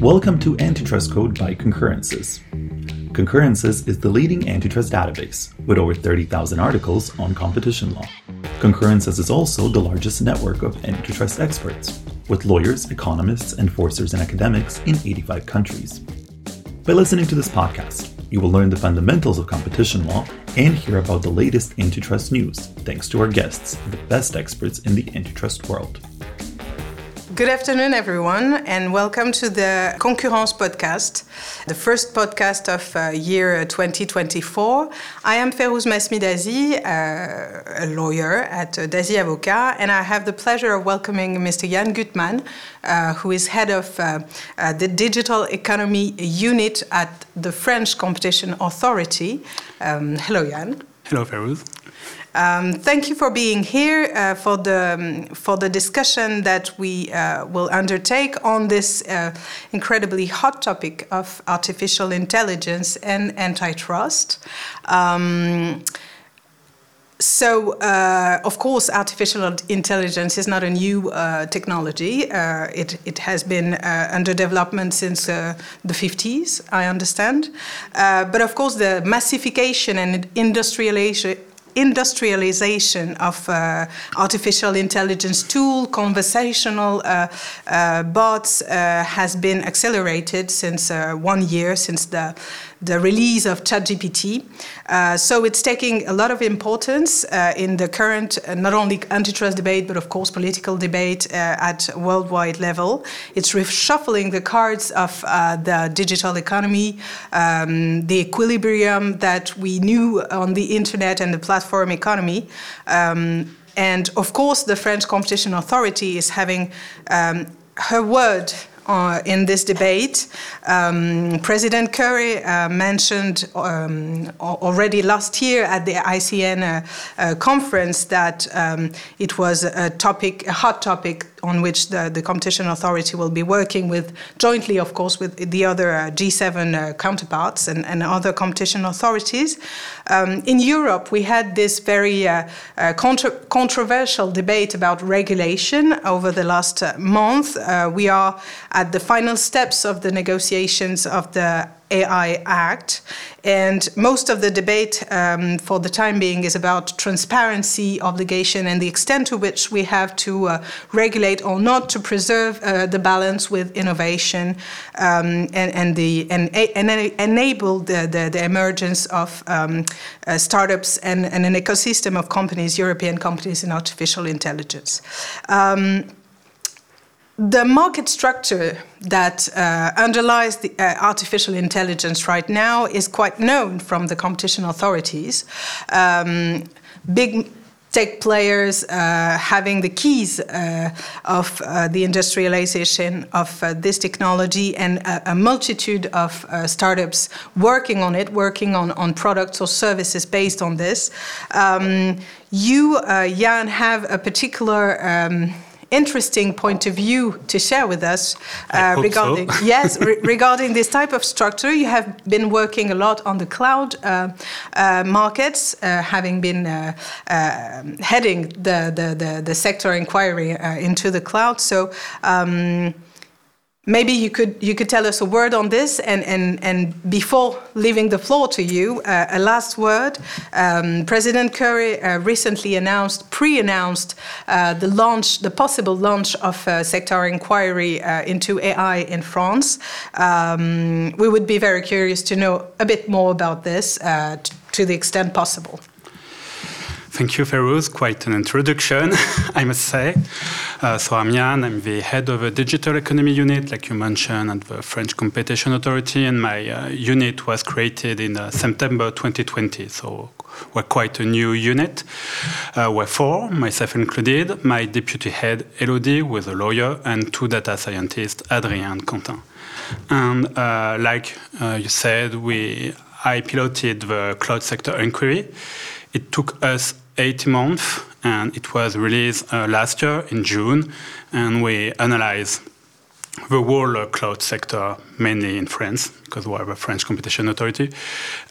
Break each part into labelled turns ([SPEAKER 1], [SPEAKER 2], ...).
[SPEAKER 1] Welcome to Antitrust Code by Concurrences. Concurrences is the leading antitrust database with over 30,000 articles on competition law. Concurrences is also the largest network of antitrust experts, with lawyers, economists, enforcers, and academics in 85 countries. By listening to this podcast, you will learn the fundamentals of competition law and hear about the latest antitrust news, thanks to our guests, the best experts in the antitrust world.
[SPEAKER 2] Good afternoon, everyone, and welcome to the Concurrence podcast, the first podcast of uh, year 2024. I am Fayrouze Masmi Dazi, uh, a lawyer at uh, Dazi Avocats, and I have the pleasure of welcoming Mr. Yann Guthmann, uh, who is head of uh, uh, the Digital Economy Unit at the French Competition Authority. Um, hello, Yann.
[SPEAKER 3] Hello, Fayrouze.
[SPEAKER 2] Um, thank you for being here uh, for the um, for the discussion that we uh, will undertake on this uh, incredibly hot topic of artificial intelligence and antitrust. Um, so, uh, of course, artificial intelligence is not a new uh, technology. Uh, it, it has been uh, under development since uh, the 50s, I understand. Uh, but of course, the massification and industrialization industrialization of uh, artificial intelligence tool, conversational uh, uh, bots uh, has been accelerated since uh, one year, since the, the release of ChatGPT. Uh, so it's taking a lot of importance in the current, not only antitrust debate, but of course political debate at worldwide level. It's reshuffling the cards of the digital economy, um, the equilibrium that we knew on the internet and the platform platform economy. Um, and of course, the French Competition Authority is having um, her word uh, in this debate. Um, President Cœuré uh, mentioned um, already last year at the ICN uh, uh, conference that um, it was a topic, a hot topic on which the, the competition authority will be working with jointly, of course, with the other uh, G7 uh, counterparts and, and, other competition authorities. Um, in Europe, we had this very uh, uh contra controversial debate about regulation over the last uh, month. Uh, we are at the final steps of the negotiations of the AI Act. And most of the debate um, for the time being is about transparency obligation and the extent to which we have to uh, regulate or not to preserve uh, the balance with innovation um, and, and, the, and, and enable the, the, the emergence of um, uh, startups and, and, an ecosystem of companies, European companies in artificial intelligence. Um, the market structure that uh, underlies the uh, artificial intelligence right now is quite known from the competition authorities. Um, big tech players uh, having the keys uh, of uh, the industrialization of uh, this technology and a, a multitude of startups working on it, working on, on products or services based on this. Um, you, Yann, have a particular um, interesting point of view to share with us
[SPEAKER 3] uh, regarding
[SPEAKER 2] so. yes re regarding this type of structure. You have been working a lot on the cloud uh, uh, markets, uh, having been uh, uh, heading the, the, the the sector inquiry into the cloud. So. Um, maybe you could you could tell us a word on this and and and before leaving the floor to you uh, a last word. Um, president Cœuré uh, recently announced pre-announced uh, the launch the possible launch of a sector inquiry uh, into ai in france. Um, we would be very curious to know a bit more about this uh, to the extent possible
[SPEAKER 3] Thank you, Fayrouze. Quite an introduction, I must say. Uh, so I'm Yann. I'm the head of a digital economy unit, like you mentioned, at the French Competition Authority, and my uh, unit was created in uh, September 2020. So we're quite a new unit. Uh, we're four, myself included, my deputy head, Elodie, is a lawyer, and two data scientists, Adrien and Quentin. And uh, like uh, you said, we I piloted the cloud sector inquiry. It took us eight months, and it was released uh, last year in June, and we analyzed the whole cloud sector, mainly in France, because we have a French competition authority.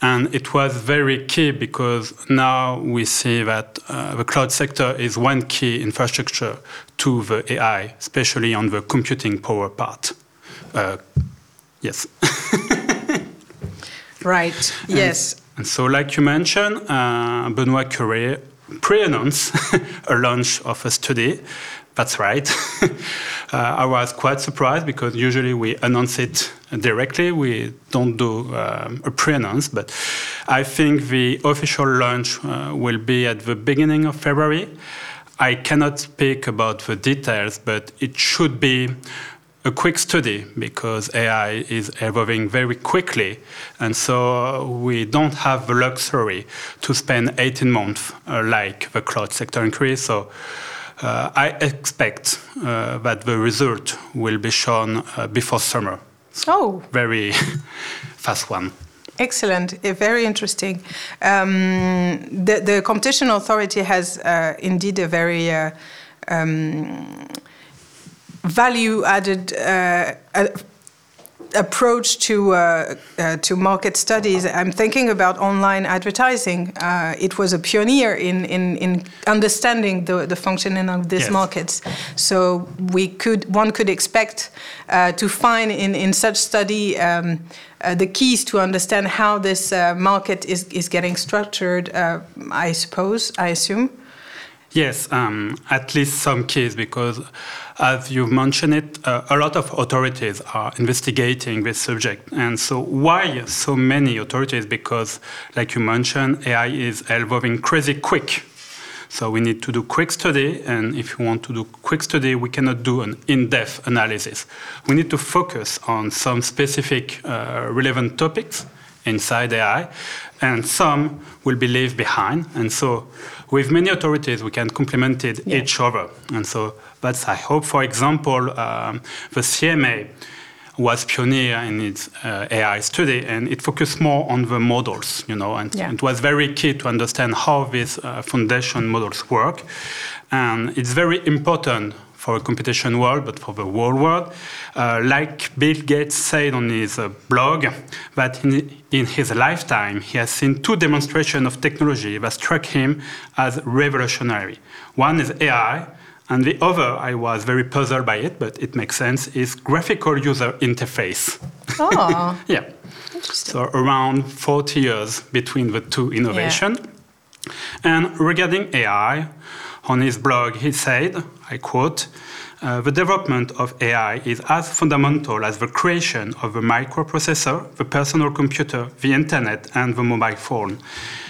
[SPEAKER 3] And it was very key because now we see that uh, the cloud sector is one key infrastructure to the AI, especially on the computing power part. Uh, Yes.
[SPEAKER 2] right. Yes.
[SPEAKER 3] And, and, so, like you mentioned, uh, Benoit Cœuré pre-announced a launch of a study. That's right. uh, I was quite surprised because usually we announce it directly. We don't do um, a pre-announce, but I think the official launch uh, will be at the beginning of February. I cannot speak about the details, but it should be a quick study because AI is evolving very quickly. And so we don't have the luxury to spend 18 months uh, like the cloud sector increase. So uh, I expect uh, that the result will be shown uh, before summer.
[SPEAKER 2] So oh.
[SPEAKER 3] Very fast one.
[SPEAKER 2] Excellent, uh, very interesting. Um, the, the, competition authority has uh, indeed a very uh, um, value added uh, approach to uh, uh, to market studies. I'm thinking about online advertising. Uh, it was a pioneer in in, in understanding the, the functioning of these yes. markets. So we could one could expect uh, to find in in such study. Um, uh, the keys to understand how this uh, market is, is getting structured, I suppose, I assume.
[SPEAKER 3] Yes, um, at least some keys, because as you've mentioned it, uh, a lot of authorities are investigating this subject. And so, why so many authorities? Because, like you mentioned, AI is evolving crazy quick. So we need to do quick study, and if you want to do quick study, we cannot do an in-depth analysis. We need to focus on some specific uh, relevant topics inside AI, and some will be left behind. And so, with many authorities, we can complement yeah. each other. And so, that's I hope. For example, um, the CMA was pioneer in its uh, AI study, and it focused more on the models, you know, and yeah. it was very key to understand how these uh, foundation models work. And it's very important for a competition world, but for the whole world. Uh, like Bill Gates said on his uh, blog, that in, in, his lifetime he has seen two demonstrations of technology that struck him as revolutionary. One is AI, and the other, I was very puzzled by it, but it makes sense, is graphical user interface.
[SPEAKER 2] Oh.
[SPEAKER 3] yeah. So around 40 years between the two innovations. Yeah. And regarding AI, on his blog, he said, I quote, uh, the development of AI is as fundamental as the creation of the microprocessor, the personal computer, the internet, and the mobile phone.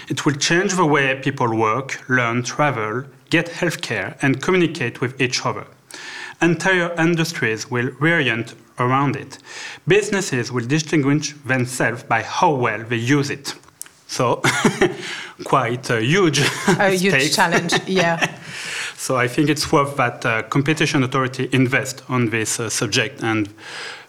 [SPEAKER 3] It will change the way people work, learn, travel, get healthcare, and communicate with each other. Entire industries will reorient around it. Businesses will distinguish themselves by how well they use it. So, quite a huge,
[SPEAKER 2] a huge challenge. Yeah.
[SPEAKER 3] So I think it's worth that uh, competition authority invest on this uh, subject and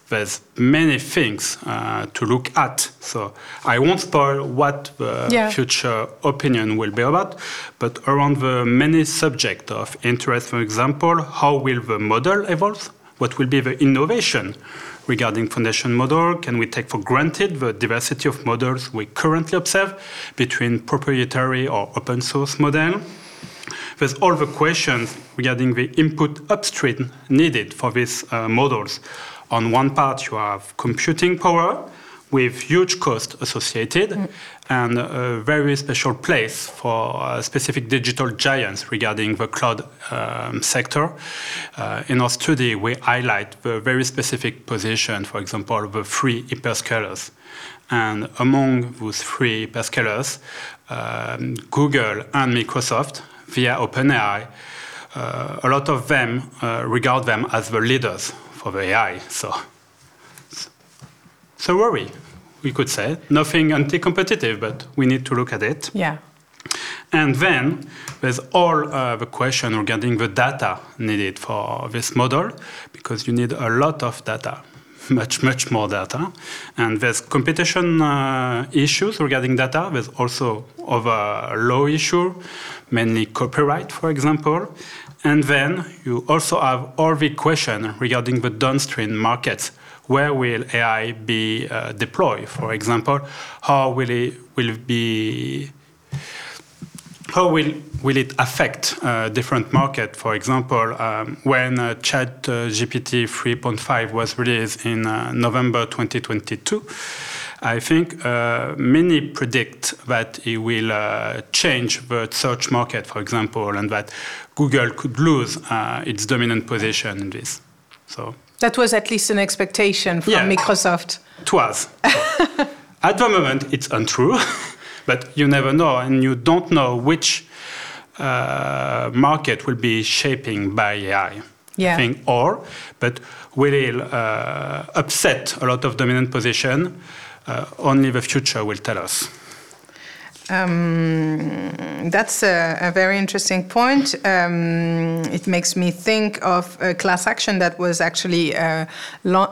[SPEAKER 3] there's many things uh, to look at. So I won't spoil what the yeah. future opinion will be about, but around the many subjects of interest, for example, how will the model evolve? What will be the innovation regarding foundation model? Can we take for granted the diversity of models we currently observe between proprietary or open source model? There's all the questions regarding the input upstream needed for these uh, models on one part, you have computing power with huge cost associated mm. and a very special place for uh, specific digital giants regarding the cloud um, sector. Uh, in our study, we highlight the very specific position, for example, of the three hyperscalers. And among those three hyperscalers, um, Google and Microsoft, via OpenAI, uh, a lot of them uh, regard them as the leaders for the AI. So, so worry, we could say. Nothing anti-competitive, but we need to look at it.
[SPEAKER 2] Yeah.
[SPEAKER 3] And then there's all uh, the question regarding the data needed for this model, because you need a lot of data, much, much more data. And there's competition uh, issues regarding data. There's also other law issue, mainly copyright, for example. And then you also have all the question regarding the downstream markets. Where will AI be uh, deployed? For example, how will it will be how will, will it affect uh, different market? For example, um, when uh, Chat uh, GPT 3.5 was released in uh, November 2022, I think uh, many predict that it will uh, change the search market, for example, and that Google could lose its dominant position in this. So
[SPEAKER 2] that was at least an expectation from yeah, Microsoft.
[SPEAKER 3] It was. at the moment, it's untrue. But you never know, and you don't know which uh, market will be shaping by AI.
[SPEAKER 2] Yeah.
[SPEAKER 3] Thing, or, but will uh, upset a lot of dominant position. Uh, only the future will tell us.
[SPEAKER 2] Um, that's a, a, very interesting point. Um, it makes me think of a class action that was actually uh,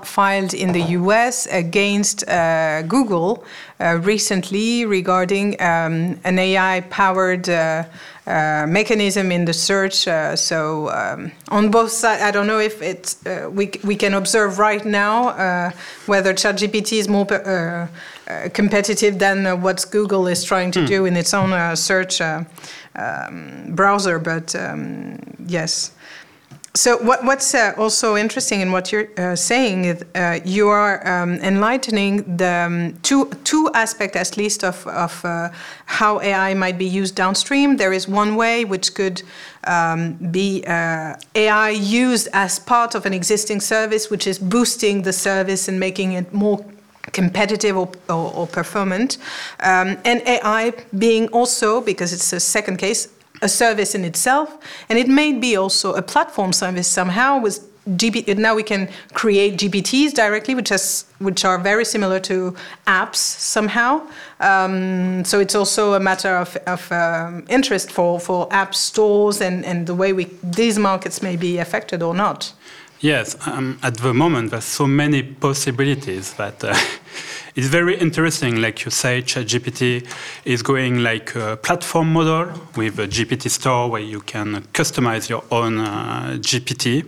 [SPEAKER 2] filed in the US against uh, Google uh, recently regarding um, an AI powered uh, uh, mechanism in the search. Uh, so um, on both sides, I don't know if it's we we can observe right now whether ChatGPT is more competitive than what Google is trying to mm. do in its own search um, browser. But um, yes. So what, what's uh, also interesting in what you're uh, saying is uh, you are um, enlightening the um, two two aspects at least of of uh, how AI might be used downstream. There is one way which could um, be uh, AI used as part of an existing service, which is boosting the service and making it more competitive or, or, or performant, um, and AI being also because it's a second case a service in itself, and it may be also a platform service somehow with. Now we can create GPTs directly, which has which are very similar to apps somehow. Um, so it's also a matter of, of um, interest for, for app stores and, and the way we these markets may be affected or not.
[SPEAKER 3] Yes, um, at the moment there's so many possibilities that. Uh, It's very interesting, like you say, ChatGPT is going like a platform model with a GPT store where you can customize your own uh, GPT.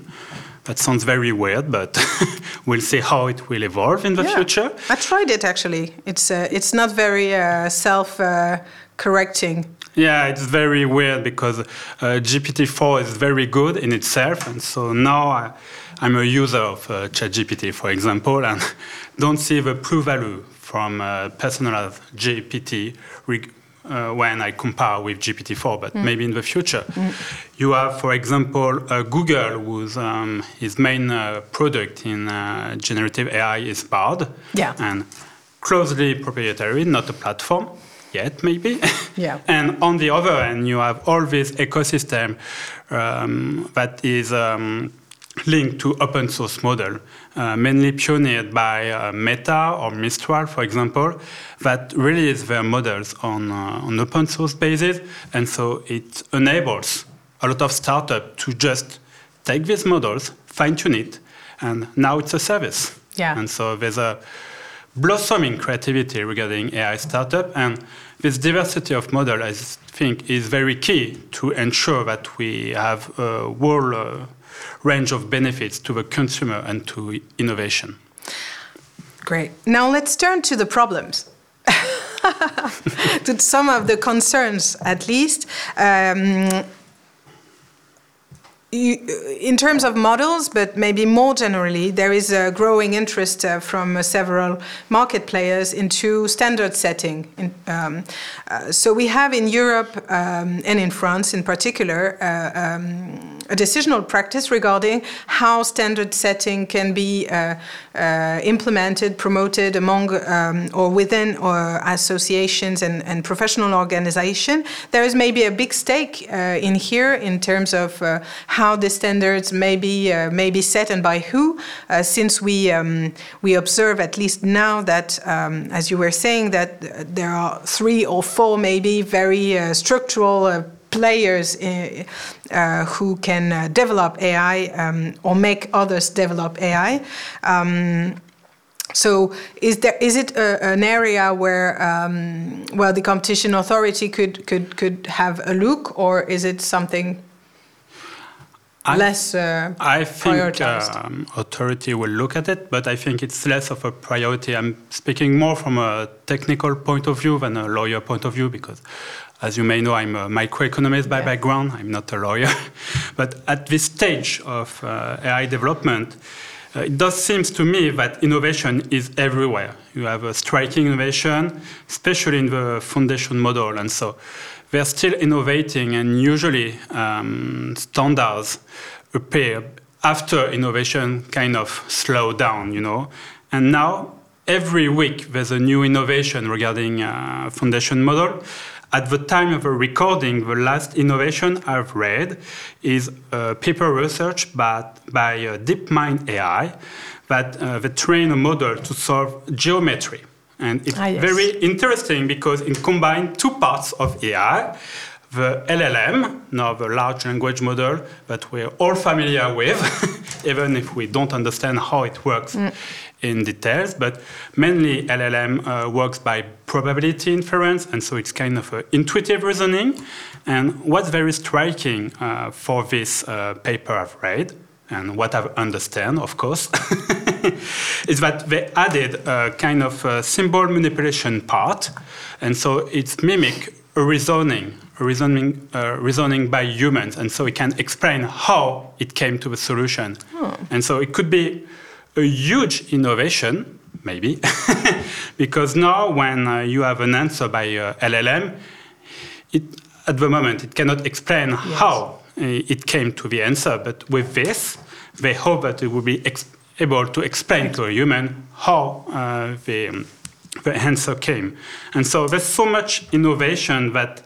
[SPEAKER 3] That sounds very weird, but we'll see how it will evolve in the yeah. future.
[SPEAKER 2] I tried it actually. It's uh, it's not very uh, self uh, correcting.
[SPEAKER 3] Yeah, it's very weird because uh, GPT-4 is very good in itself, and so now I, I'm a user of uh, ChatGPT, for example, and don't see the true value from uh, personalized GPT uh, when I compare with GPT-4, but mm. maybe in the future. Mm. You have, for example, uh, Google, whose um, his main uh, product in uh, generative AI is Bard,
[SPEAKER 2] yeah.
[SPEAKER 3] and closely proprietary, not a platform yet, maybe.
[SPEAKER 2] Yeah.
[SPEAKER 3] and on the other end, you have all this ecosystem um, that is. Um, linked to open source model, uh, mainly pioneered by uh, Meta or Mistral, for example, that release their models on, uh, on open source basis. And so it enables a lot of startups to just take these models, fine tune it, and now it's a service.
[SPEAKER 2] Yeah.
[SPEAKER 3] And so there's a blossoming creativity regarding AI startup. And this diversity of model, I think, is very key to ensure that we have a whole uh, range of benefits to the consumer and to innovation.
[SPEAKER 2] Great. Now let's turn to the problems. to some of the concerns, at least. Um, in terms of models, but maybe more generally, there is a growing interest uh, from uh, several market players into standard setting. In, um, uh, so we have in Europe um, and in France in particular uh, um, a decisional practice regarding how standard setting can be uh, uh, implemented, promoted among um, or within or associations and, and professional organization. There is maybe a big stake in here in terms of how how the standards may be, uh, may be set and by who, uh, since we, um, we observe at least now that, um, as you were saying, that there are three or four maybe very uh, structural uh, players uh, uh, who can uh, develop AI um, or make others develop AI. Um, so, is there is it a, an area where um, well the competition authority could could could have a look, or is it something I, less uh,
[SPEAKER 3] I think um, authority will look at it, but I think it's less of a priority. I'm speaking more from a technical point of view than a lawyer point of view because, as you may know, I'm a microeconomist by yeah. background. I'm not a lawyer, but at this stage of uh, AI development. Uh, it does seem to me that innovation is everywhere. You have a striking innovation, especially in the foundation model, and so they're still innovating, and usually um, standards appear after innovation kind of slow down, you know. And now every week there's a new innovation regarding uh, foundation model. At the time of the recording, the last innovation I've read is a paper research by, by uh, DeepMind AI that uh, they train a model to solve geometry. And it's ah, yes. very interesting because it combines two parts of AI the LLM, now the large language model that we're all familiar with, even if we don't understand how it works mm. in details. But mainly LLM uh, works by probability inference, and so it's kind of intuitive reasoning. And what's very striking uh, for this uh, paper I've read, and what I understand, of course, is that they added a kind of a symbol manipulation part, and so it's mimic a reasoning reasoning, uh, reasoning by humans, and so it can explain how it came to the solution. Oh. And so it could be a huge innovation, maybe, because now when uh, you have an answer by uh, LLM, it, at the moment it cannot explain yes. how uh, it came to the answer. But with this, they hope that it will be able to explain to a human how uh, the, the answer came. And so there's so much innovation that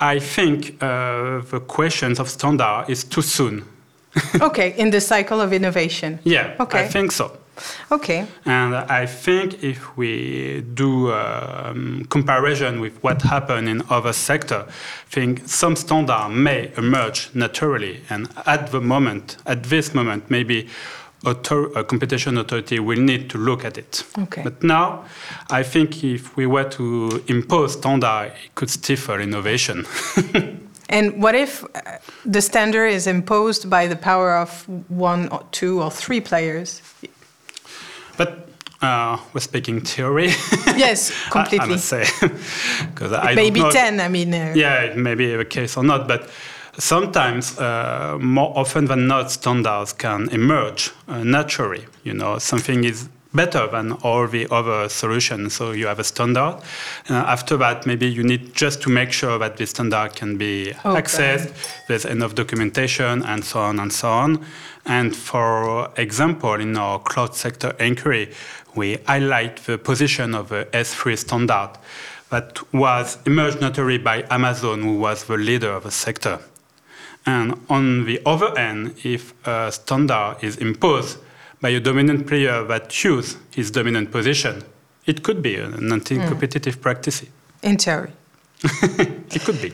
[SPEAKER 3] I think uh, the questions of standard is too soon.
[SPEAKER 2] okay, in the cycle of innovation.
[SPEAKER 3] Yeah, okay. I think so.
[SPEAKER 2] Okay.
[SPEAKER 3] And I think if we do um, comparison with what happened in other sector, I think some standard may emerge naturally. And at the moment, at this moment, maybe author- a competition authority will need to look at it.
[SPEAKER 2] Okay.
[SPEAKER 3] But now, I think if we were to impose standard, it could stifle innovation.
[SPEAKER 2] and what if uh, the standard is imposed by the power of one, or two, or three players?
[SPEAKER 3] But uh, we're speaking theory.
[SPEAKER 2] yes, completely. I, I
[SPEAKER 3] must say,
[SPEAKER 2] because I maybe ten. I mean, uh,
[SPEAKER 3] yeah, it may be the case or not, but sometimes, uh, more often than not, standards can emerge uh, naturally. You know, something is better than all the other solutions. So you have a standard. Uh, after that, maybe you need just to make sure that the standard can be okay. accessed, there's enough documentation, and so on and so on. And for example, in our cloud sector inquiry, we highlight the position of the S3 standard that was emerged naturally by Amazon, who was the leader of the sector. And on the other hand, if a standard is imposed by a dominant player that chooses his dominant position, it could be an anti-competitive mm. practice.
[SPEAKER 2] In theory.
[SPEAKER 3] it could be.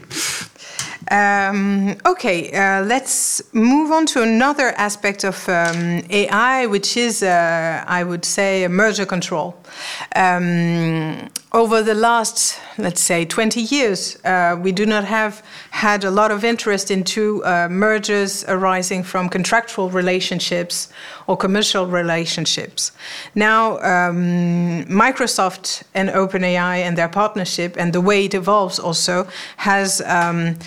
[SPEAKER 2] Um, okay, uh, let's move on to another aspect of um, AI, which is, uh, I would say, merger control. Um, over the last, let's say, 20 years, uh, we do not have had a lot of interest into uh, mergers arising from contractual relationships or commercial relationships. Now, um, Microsoft and OpenAI and their partnership and the way it evolves also has um,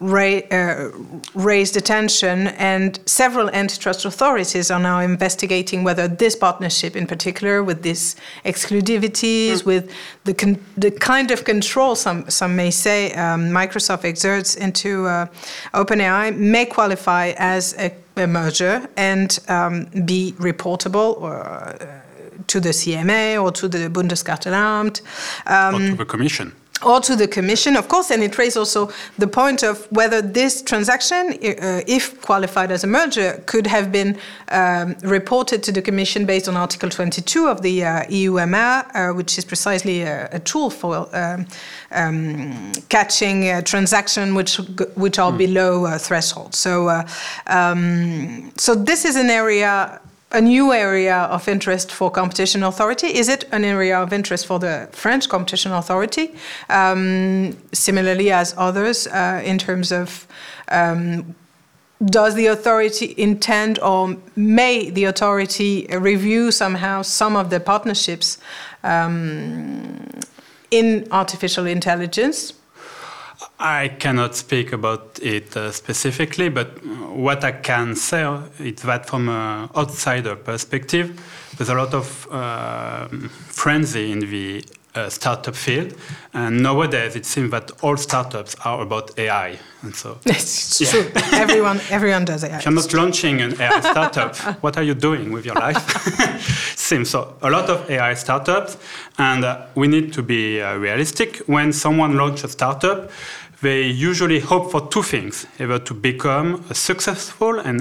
[SPEAKER 2] ra uh, raised attention, and several antitrust authorities are now investigating whether this partnership, in particular, with these exclusivities, mm. with the, the kind of control some, some may say um, Microsoft exerts into uh, OpenAI, may qualify as a, a merger and um, be reportable or. Uh, to the CMA or to the Bundeskartellamt.
[SPEAKER 3] Um, or to the Commission
[SPEAKER 2] or to the Commission, of course, and it raises also the point of whether this transaction, uh, if qualified as a merger, could have been um, reported to the Commission based on Article 22 of the uh, EUMR, uh, which is precisely a, a tool for um, um, catching a transaction which which are mm. below a threshold. So, uh, um, so this is an area a new area of interest for competition authority? Is it an area of interest for the French competition authority, um, similarly as others, uh, in terms of um, does the authority intend or may the authority review somehow some of the partnerships um, in artificial intelligence?
[SPEAKER 3] I cannot speak about it uh, specifically, but what I can say is that from an outsider perspective, there's a lot of uh, frenzy in the uh, startup field, and nowadays it seems that all startups are about AI, and so
[SPEAKER 2] it's yeah. true. everyone, everyone does AI.
[SPEAKER 3] If you're not launching an AI startup, what are you doing with your life? seems so. A lot of AI startups, and uh, we need to be uh, realistic. When someone launches a startup, they usually hope for two things: either to become a successful and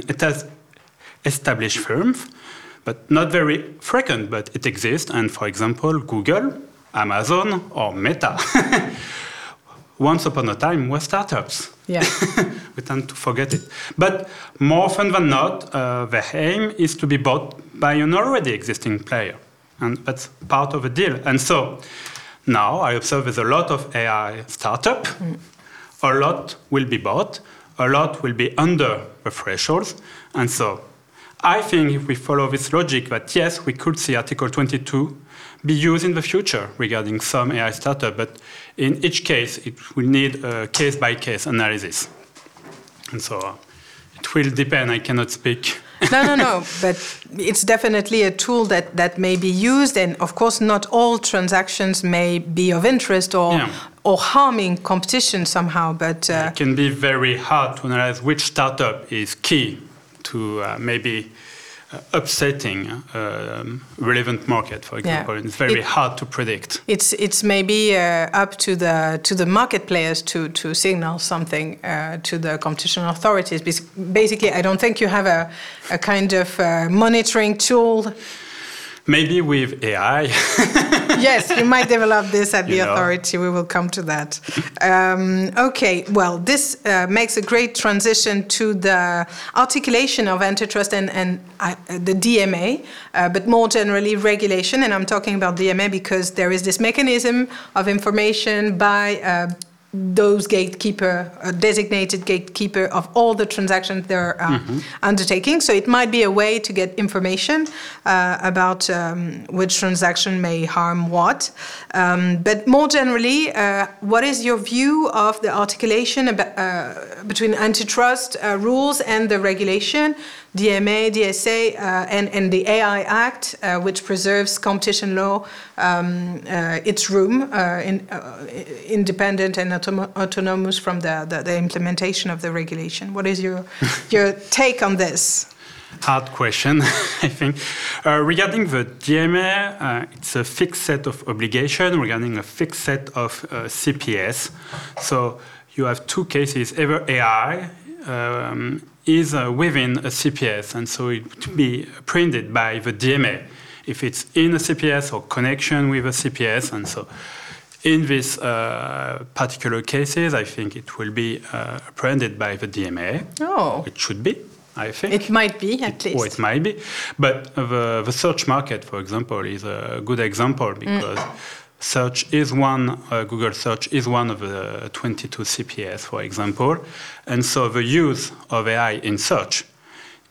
[SPEAKER 3] established firm, but not very frequent, but it exists. And for example, Google Amazon or Meta. Once upon a time were startups.
[SPEAKER 2] Yeah.
[SPEAKER 3] we tend to forget it. But more often than not, uh, the aim is to be bought by an already existing player. And that's part of the deal. And so now I observe there's a lot of AI startup. Mm. A lot will be bought. A lot will be under the thresholds. And so I think if we follow this logic that yes, we could see Article 22 be used in the future regarding some AI startup, but in each case, it will need a case-by-case analysis. And so uh, it will depend. I cannot speak.
[SPEAKER 2] no, no, no. But it's definitely a tool that, that may be used, and of course, not all transactions may be of interest or yeah. or harming competition somehow. But
[SPEAKER 3] uh, it can be very hard to analyze which startup is key to uh, maybe upsetting uh, relevant market, for example. Yeah. It's very it, hard to predict.
[SPEAKER 2] It's it's maybe uh, up to the to the market players to to signal something uh, to the competition authorities. Basically, I don't think you have a a kind of uh, monitoring tool
[SPEAKER 3] Maybe with AI.
[SPEAKER 2] yes, you might develop this at the you authority. Know. We will come to that. Um, okay, well, this uh, makes a great transition to the articulation of antitrust and, and uh, the DMA, uh, but more generally regulation. And I'm talking about DMA because there is this mechanism of information by uh, those gatekeeper, a designated gatekeeper of all the transactions they're uh, mm-hmm. undertaking. So it might be a way to get information uh, about um, which transaction may harm what. Um, but more generally, uh, what is your view of the articulation about, uh, between antitrust uh, rules and the regulation? DMA, DSA, uh, and, and the AI Act, uh, which preserves competition law, um, uh, its room, uh, in, uh, independent and autom- autonomous from the, the, the, implementation of the regulation. What is your, your take on this?
[SPEAKER 3] Hard question, I think. Uh, regarding the DMA, it's a fixed set of obligations regarding a fixed set of CPS. So you have two cases, either AI um, is uh, within a CPS, and so it would be printed by the DMA if it's in a CPS or connection with a CPS, and so. In these uh, particular cases, I think it will be uh, printed by the DMA.
[SPEAKER 2] Oh.
[SPEAKER 3] It should be, I think.
[SPEAKER 2] It might be, at
[SPEAKER 3] it,
[SPEAKER 2] least.
[SPEAKER 3] Or it might be. But the, the search market, for example, is a good example because mm search is one, uh, Google search is one of the 22 CPS, for example. And so the use of AI in search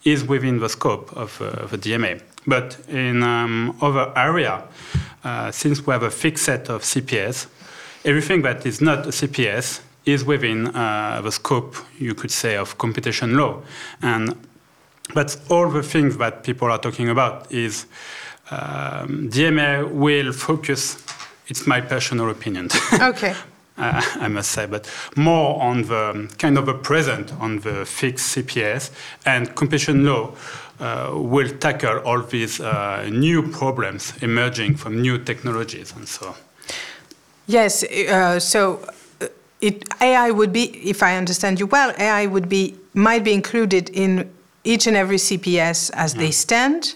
[SPEAKER 3] is within the scope of uh, the DMA. But in um, other area, uh, since we have a fixed set of CPS, everything that is not a CPS is within uh, the scope, you could say, of competition law. And that's all the things that people are talking about is um, DMA will focus it's my personal opinion.
[SPEAKER 2] Okay.
[SPEAKER 3] uh, I must say, but more on the kind of a present on the fixed CPS and competition law uh, will tackle all these uh, new problems emerging from new technologies and so.
[SPEAKER 2] Yes. Uh, so. Uh, it, AI would be, if I understand you well, AI would be might be included in each and every CPS as yeah. they stand.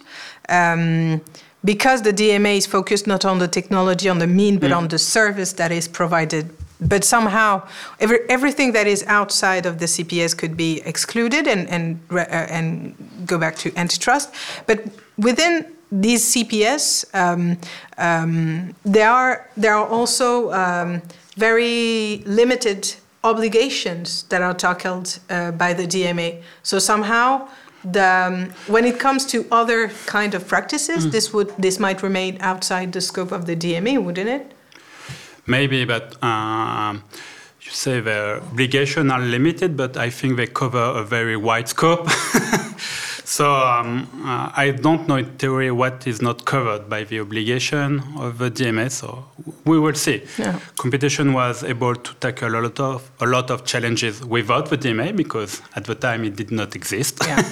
[SPEAKER 2] Um, because the DMA is focused not on the technology, on the mean, but mm. on the service that is provided. But somehow, every, everything that is outside of the CPS could be excluded and and uh, and go back to antitrust. But within these CPS, um, um, there are there are also um, very limited obligations that are tackled uh, by the DMA. So somehow, the, um, when it comes to other kind of practices, mm. this would this might remain outside the scope of the DMA, wouldn't it?
[SPEAKER 3] Maybe, but. Uh, you say the obligations are limited, but I think they cover a very wide scope. So um, uh, I don't know in theory what is not covered by the obligation of the DMA. So we will see. Yeah. Competition was able to tackle a lot of a lot of challenges without the DMA because at the time it did not exist. Yeah.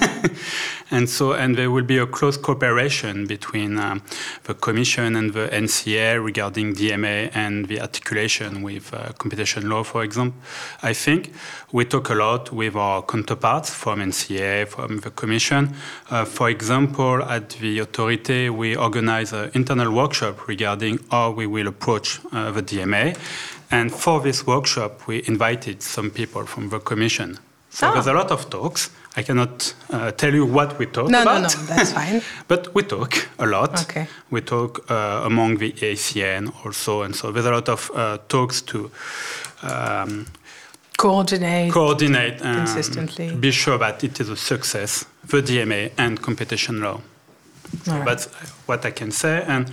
[SPEAKER 3] and so and there will be a close cooperation between um, the Commission and the NCA regarding DMA and the articulation with uh, competition law, for example. I think we talk a lot with our counterparts from NCA, from the Commission uh, for example, at the authority, we organize an internal workshop regarding how we will approach uh, the DMA. And for this workshop, we invited some people from the Commission. So oh. there's a lot of talks. I cannot uh, tell you what we talk
[SPEAKER 2] no,
[SPEAKER 3] about.
[SPEAKER 2] No, no, that's fine.
[SPEAKER 3] but we talk a lot. Okay. We talk uh, among the ECN also, and so there's a lot of uh, talks to um,
[SPEAKER 2] coordinate,
[SPEAKER 3] coordinate,
[SPEAKER 2] consistently.
[SPEAKER 3] Be sure that it is a success, the DMA and competition law. So right. That's what I can say. And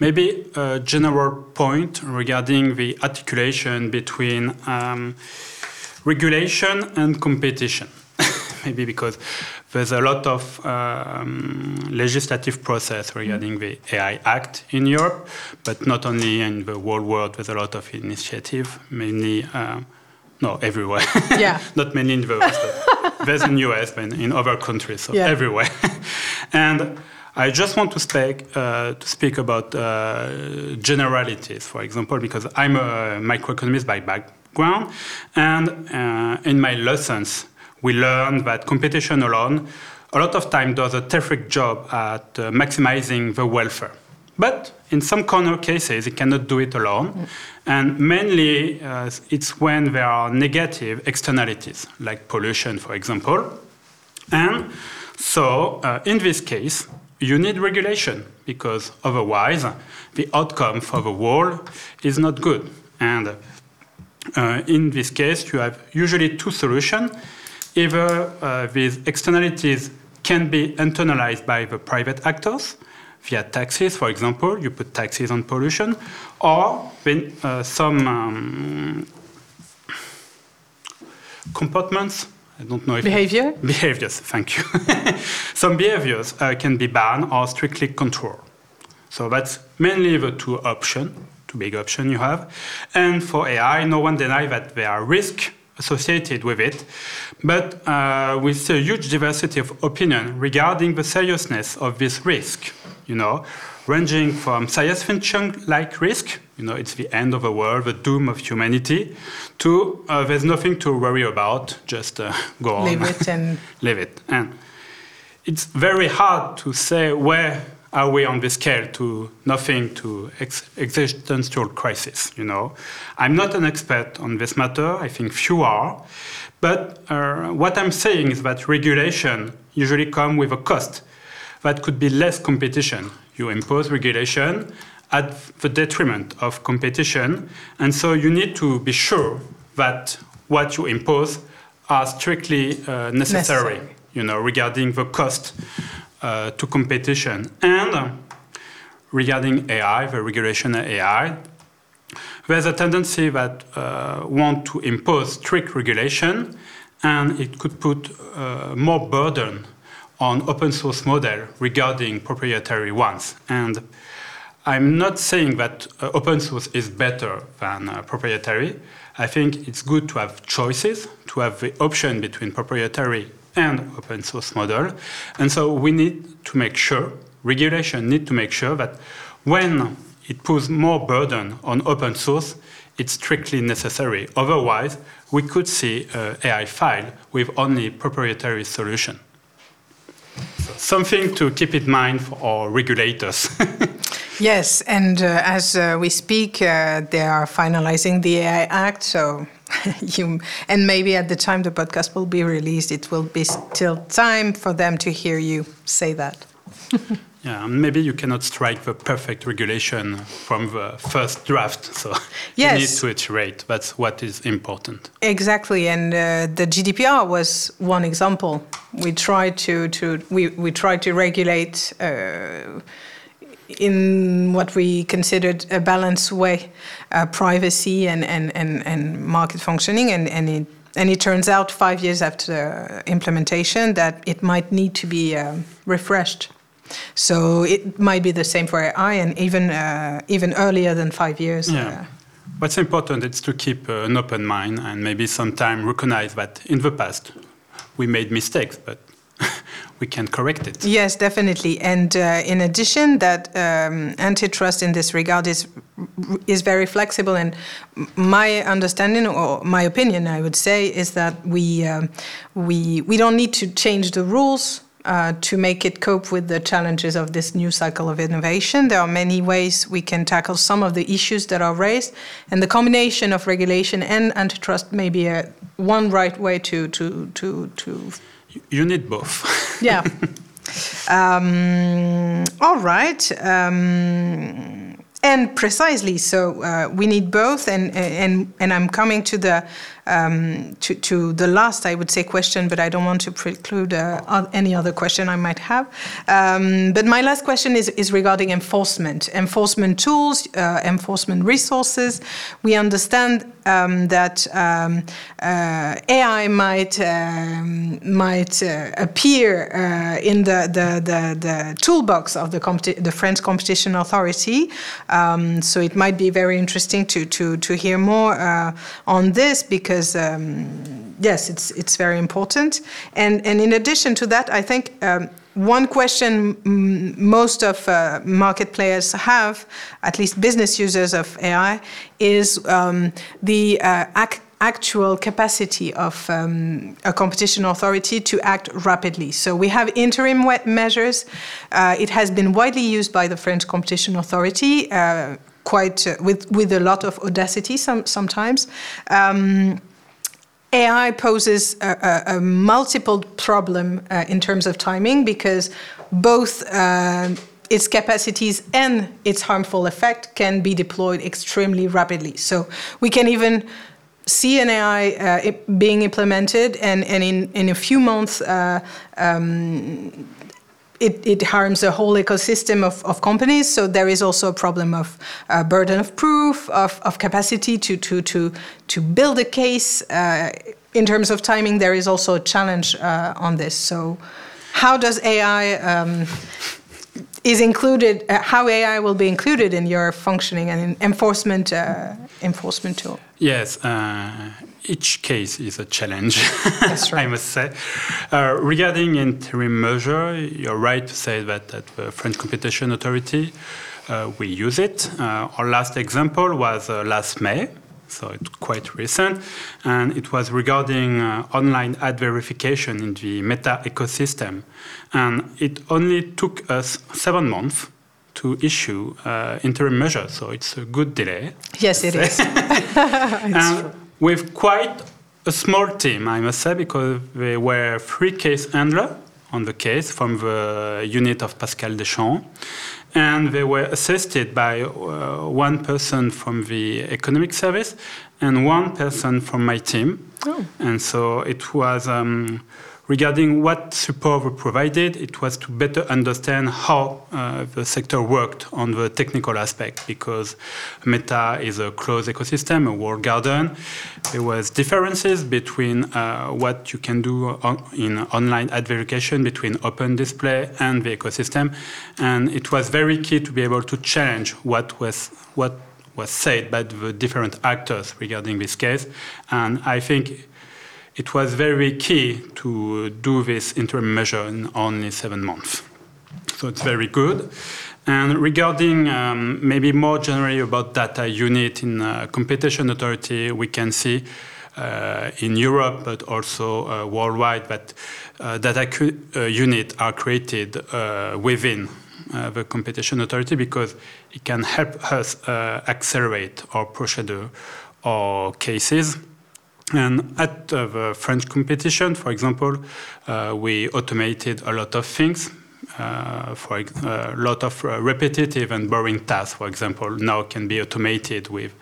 [SPEAKER 3] maybe a general point regarding the articulation between um, regulation and competition. maybe because there's a lot of um, legislative process regarding the AI Act in Europe, but not only in the whole world. There's a lot of initiative, mainly. Uh, no, everywhere.
[SPEAKER 2] Yeah.
[SPEAKER 3] Not mainly in the West. There's in US, but in other countries, so yeah. everywhere. and I just want to speak uh, to speak about uh, generalities, for example, because I'm a microeconomist by background, and uh, in my lessons we learned that competition alone, a lot of time does a terrific job at uh, maximizing the welfare. But in some corner cases, it cannot do it alone. Mm. And mainly, uh, it's when there are negative externalities, like pollution, for example. And so, uh, in this case, you need regulation because otherwise, the outcome for the whole is not good. And uh, in this case, you have usually two solutions. Either uh, these externalities can be internalized by the private actors, via taxes, for example, you put taxes on pollution, or when, uh, some um, comportments, I don't know if
[SPEAKER 2] behavior
[SPEAKER 3] behaviors. Thank you. some behaviors uh, can be banned or strictly controlled. So that's mainly the two options, two big options you have. And for AI, no one denies that there are risks associated with it, but uh, we see a huge diversity of opinion regarding the seriousness of this risk you know, ranging from science fiction-like risk, you know, it's the end of the world, the doom of humanity, to uh, there's nothing to worry about, just uh, go on.
[SPEAKER 2] Leave it and...
[SPEAKER 3] Leave it. And it's very hard to say where are we on the scale to nothing to ex existential crisis, you know. I'm not an expert on this matter, I think few are, but uh, what I'm saying is that regulation usually come with a cost that could be less competition. You impose regulation at the detriment of competition, and so you need to be sure that what you impose are strictly uh, necessary, necessary, you know, regarding the cost uh, to competition. Regarding AI, the regulation of AI, there's a tendency that uh, want to impose strict regulation, and it could put uh, more burden on open source model regarding proprietary ones. And I'm not saying that uh, open source is better than uh, proprietary. I think it's good to have choices, to have the option between proprietary and open source model. And so we need to make sure, regulation need to make sure that when it puts more burden on open source, it's strictly necessary. Otherwise, we could see uh, AI file with only proprietary solution something to keep in mind for our regulators.
[SPEAKER 2] yes, and uh, as uh, we speak, uh, they are finalizing the AI Act, so you and maybe at the time the podcast will be released, it will be still time for them to hear you say that.
[SPEAKER 3] Yeah, maybe you cannot strike the perfect regulation from the first draft, so
[SPEAKER 2] yes.
[SPEAKER 3] you need to iterate. That's what is important.
[SPEAKER 2] Exactly, and uh, the GDPR was one example. We tried to, to we, we tried to regulate uh, in what we considered a balanced way uh, privacy and, and, and, and market functioning, and, and it and it turns out five years after implementation that it might need to be um, refreshed. So it might be the same for AI, and even uh, even earlier than five years.
[SPEAKER 3] Yeah. What's important is to keep uh, an open mind and maybe sometimes recognize that in the past we made mistakes, but we can correct it.
[SPEAKER 2] Yes, definitely. And uh, in addition, that um, antitrust in this regard is is very flexible. And my understanding or my opinion, I would say, is that we um, we we don't need to change the rules uh, to make it cope with the challenges of this new cycle of innovation. There are many ways we can tackle some of the issues that are raised, and the combination of regulation and antitrust may be a, one right way to to to to.
[SPEAKER 3] You need both.
[SPEAKER 2] yeah. Um, all right. Um, and precisely so uh, we need both and and and i'm coming to the um, to, to the last i would say question but i don't want to preclude uh, any other question i might have. Um, but my last question is, is regarding enforcement. Enforcement tools uh, enforcement resources. We understand um, that um, uh, ai might um, might uh, appear uh, in the, the, the, the, toolbox of the, the french competition authority um, so it might be very interesting to to to hear more uh, on this because um, yes, it's it's very important. And and in addition to that, I think. One question most of uh, market players have, at least business users of AI, is um, the uh, ac actual capacity of um, a competition authority to act rapidly. So we have interim measures. Uh, it has been widely used by the French competition authority, uh, quite uh, with with a lot of audacity some, sometimes. Um, AI poses a, a, a multiple problem uh, in terms of timing because both uh, its capacities and its harmful effect can be deployed extremely rapidly. So we can even see an AI uh, being implemented, and, and in, in a few months, uh, um, it, it, harms a whole ecosystem of, of, companies. So there is also a problem of uh, burden of proof, of, of, capacity to, to, to, to build a case. Uh, in terms of timing, there is also a challenge uh, on this. So how does AI um, is included? Uh, how AI will be included in your functioning and enforcement uh, enforcement tool?
[SPEAKER 3] Yes, uh, each case is a challenge.
[SPEAKER 2] That's right.
[SPEAKER 3] I must say. Uh, regarding interim measure, you're right to say that at the French Competition Authority, uh, we use it. Uh, our last example was last May so it's quite recent. And it was regarding uh, online ad verification in the Meta ecosystem. And it only took us seven months to issue uh, interim measures, so it's a good delay.
[SPEAKER 2] Yes, it is.
[SPEAKER 3] and with quite a small team, I must say, because there were three case handlers on the case from the unit of Pascal Deschamps and they were assisted by uh, one person from the economic service and one person from my team. Oh. And so it was um, regarding what support we provided, it was to better understand how uh, the sector worked on the technical aspect because Meta is a closed ecosystem, a walled garden. There was differences between uh, what you can do on, in online ad verification between open display and the ecosystem, and it was very key to be able to challenge what was what was said by the different actors regarding this case, and I think it was very key to do this interim measure in only seven months. So it's very good. And regarding um, maybe more generally about data unit in uh, competition authority, we can see uh, in Europe, but also uh, worldwide, that uh, data uh, unit are created uh, within the competition authority because it can help us accelerate our procedure or cases. And at uh, the French competition, for example, uh, we automated a lot of things, uh, for a lot of uh, repetitive and boring tasks, for example, now can be automated with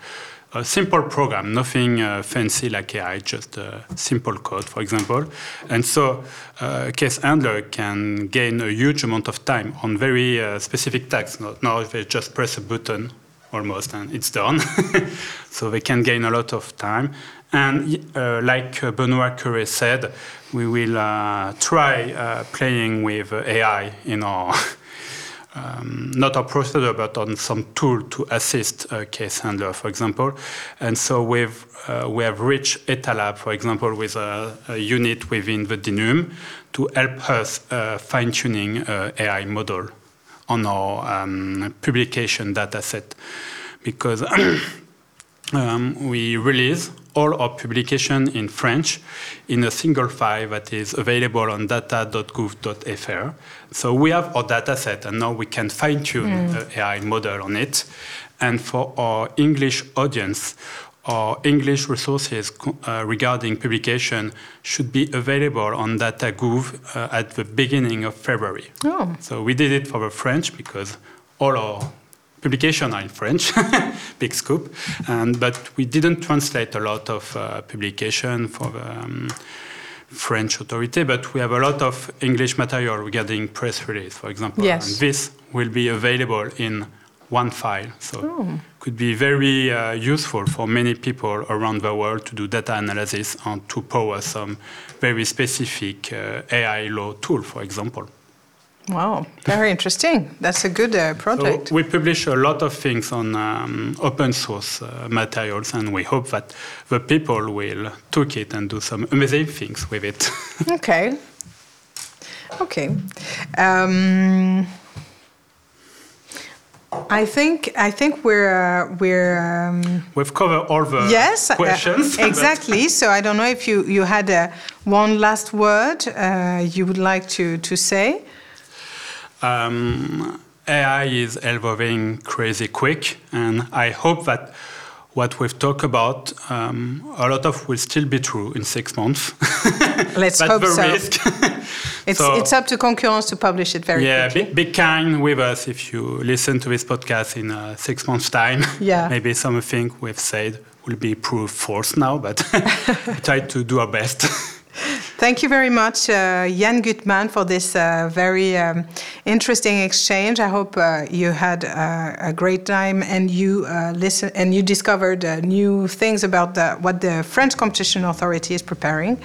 [SPEAKER 3] a simple program, nothing uh, fancy like AI, just a simple code, for example. And so uh, case handler can gain a huge amount of time on very uh, specific tasks. Now they just press a button almost and it's done. so they can gain a lot of time. And uh, like uh, Benoit Cœuré said, we will uh, try playing with AI in our um, not our procedure, but on some tool to assist a case handler, for example. And so we've, uh, we have reached ETALab, for example, with a, a unit within the DNUM to help us uh, fine-tuning uh, AI model on our um, publication data set. Because um, we release all our publication in French in a single file that is available on data.gouv.fr. So we have our data set, and now we can fine tune mm. the AI model on it. And for our English audience, our English resources uh, regarding publication should be available on DataGouv uh, at the beginning of February. Oh. So we did it for the French because all our publication are in French, big scoop, and, but we didn't translate a lot of uh, publication for the um, French authority, but we have a lot of English material regarding press release, for example.
[SPEAKER 2] Yes.
[SPEAKER 3] And this will be available in one file. So oh. could be very uh, useful for many people around the world to do data analysis and to power some very specific uh, AI law tool, for example.
[SPEAKER 2] Wow, very interesting. That's a good uh, project.
[SPEAKER 3] So we publish a lot of things on um, open source uh, materials, and we hope that the people will take it and do some amazing things with it.
[SPEAKER 2] okay. Okay. Um, I think I think we're uh, we're um,
[SPEAKER 3] we've covered all the
[SPEAKER 2] yes
[SPEAKER 3] uh, questions
[SPEAKER 2] uh, exactly. so I don't know if you you had uh, one last word uh, you would like to to say.
[SPEAKER 3] Um, AI is evolving crazy quick, and I hope that what we've talked about, um, a lot of will still be true in six months.
[SPEAKER 2] Let's hope so. it's, so, it's up to Concurrences to publish it very
[SPEAKER 3] yeah,
[SPEAKER 2] quickly.
[SPEAKER 3] Be, be kind with us if you listen to this podcast in uh, six months' time.
[SPEAKER 2] Yeah.
[SPEAKER 3] Maybe something we've said will be proved false now, but we try to do our best.
[SPEAKER 2] Thank you very much, uh, Yann Guthmann, for this uh, very um, interesting exchange. I hope uh, you had uh, a great time and you uh, listen and you discovered uh, new things about the, what the French Competition Authority is preparing.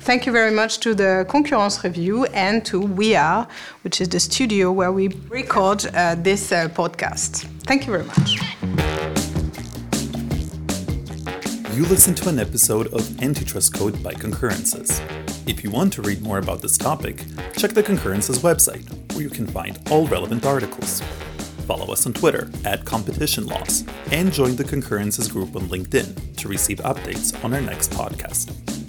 [SPEAKER 2] Thank you very much to the Concurrences Review and to We Are, which is the studio where we record this podcast. Thank you very much.
[SPEAKER 1] You listen to an episode of Antitrust Code by Concurrences. If you want to read more about this topic, check the Concurrences website, where you can find all relevant articles. Follow us on Twitter at Competition Laws and join the Concurrences group on LinkedIn to receive updates on our next podcast.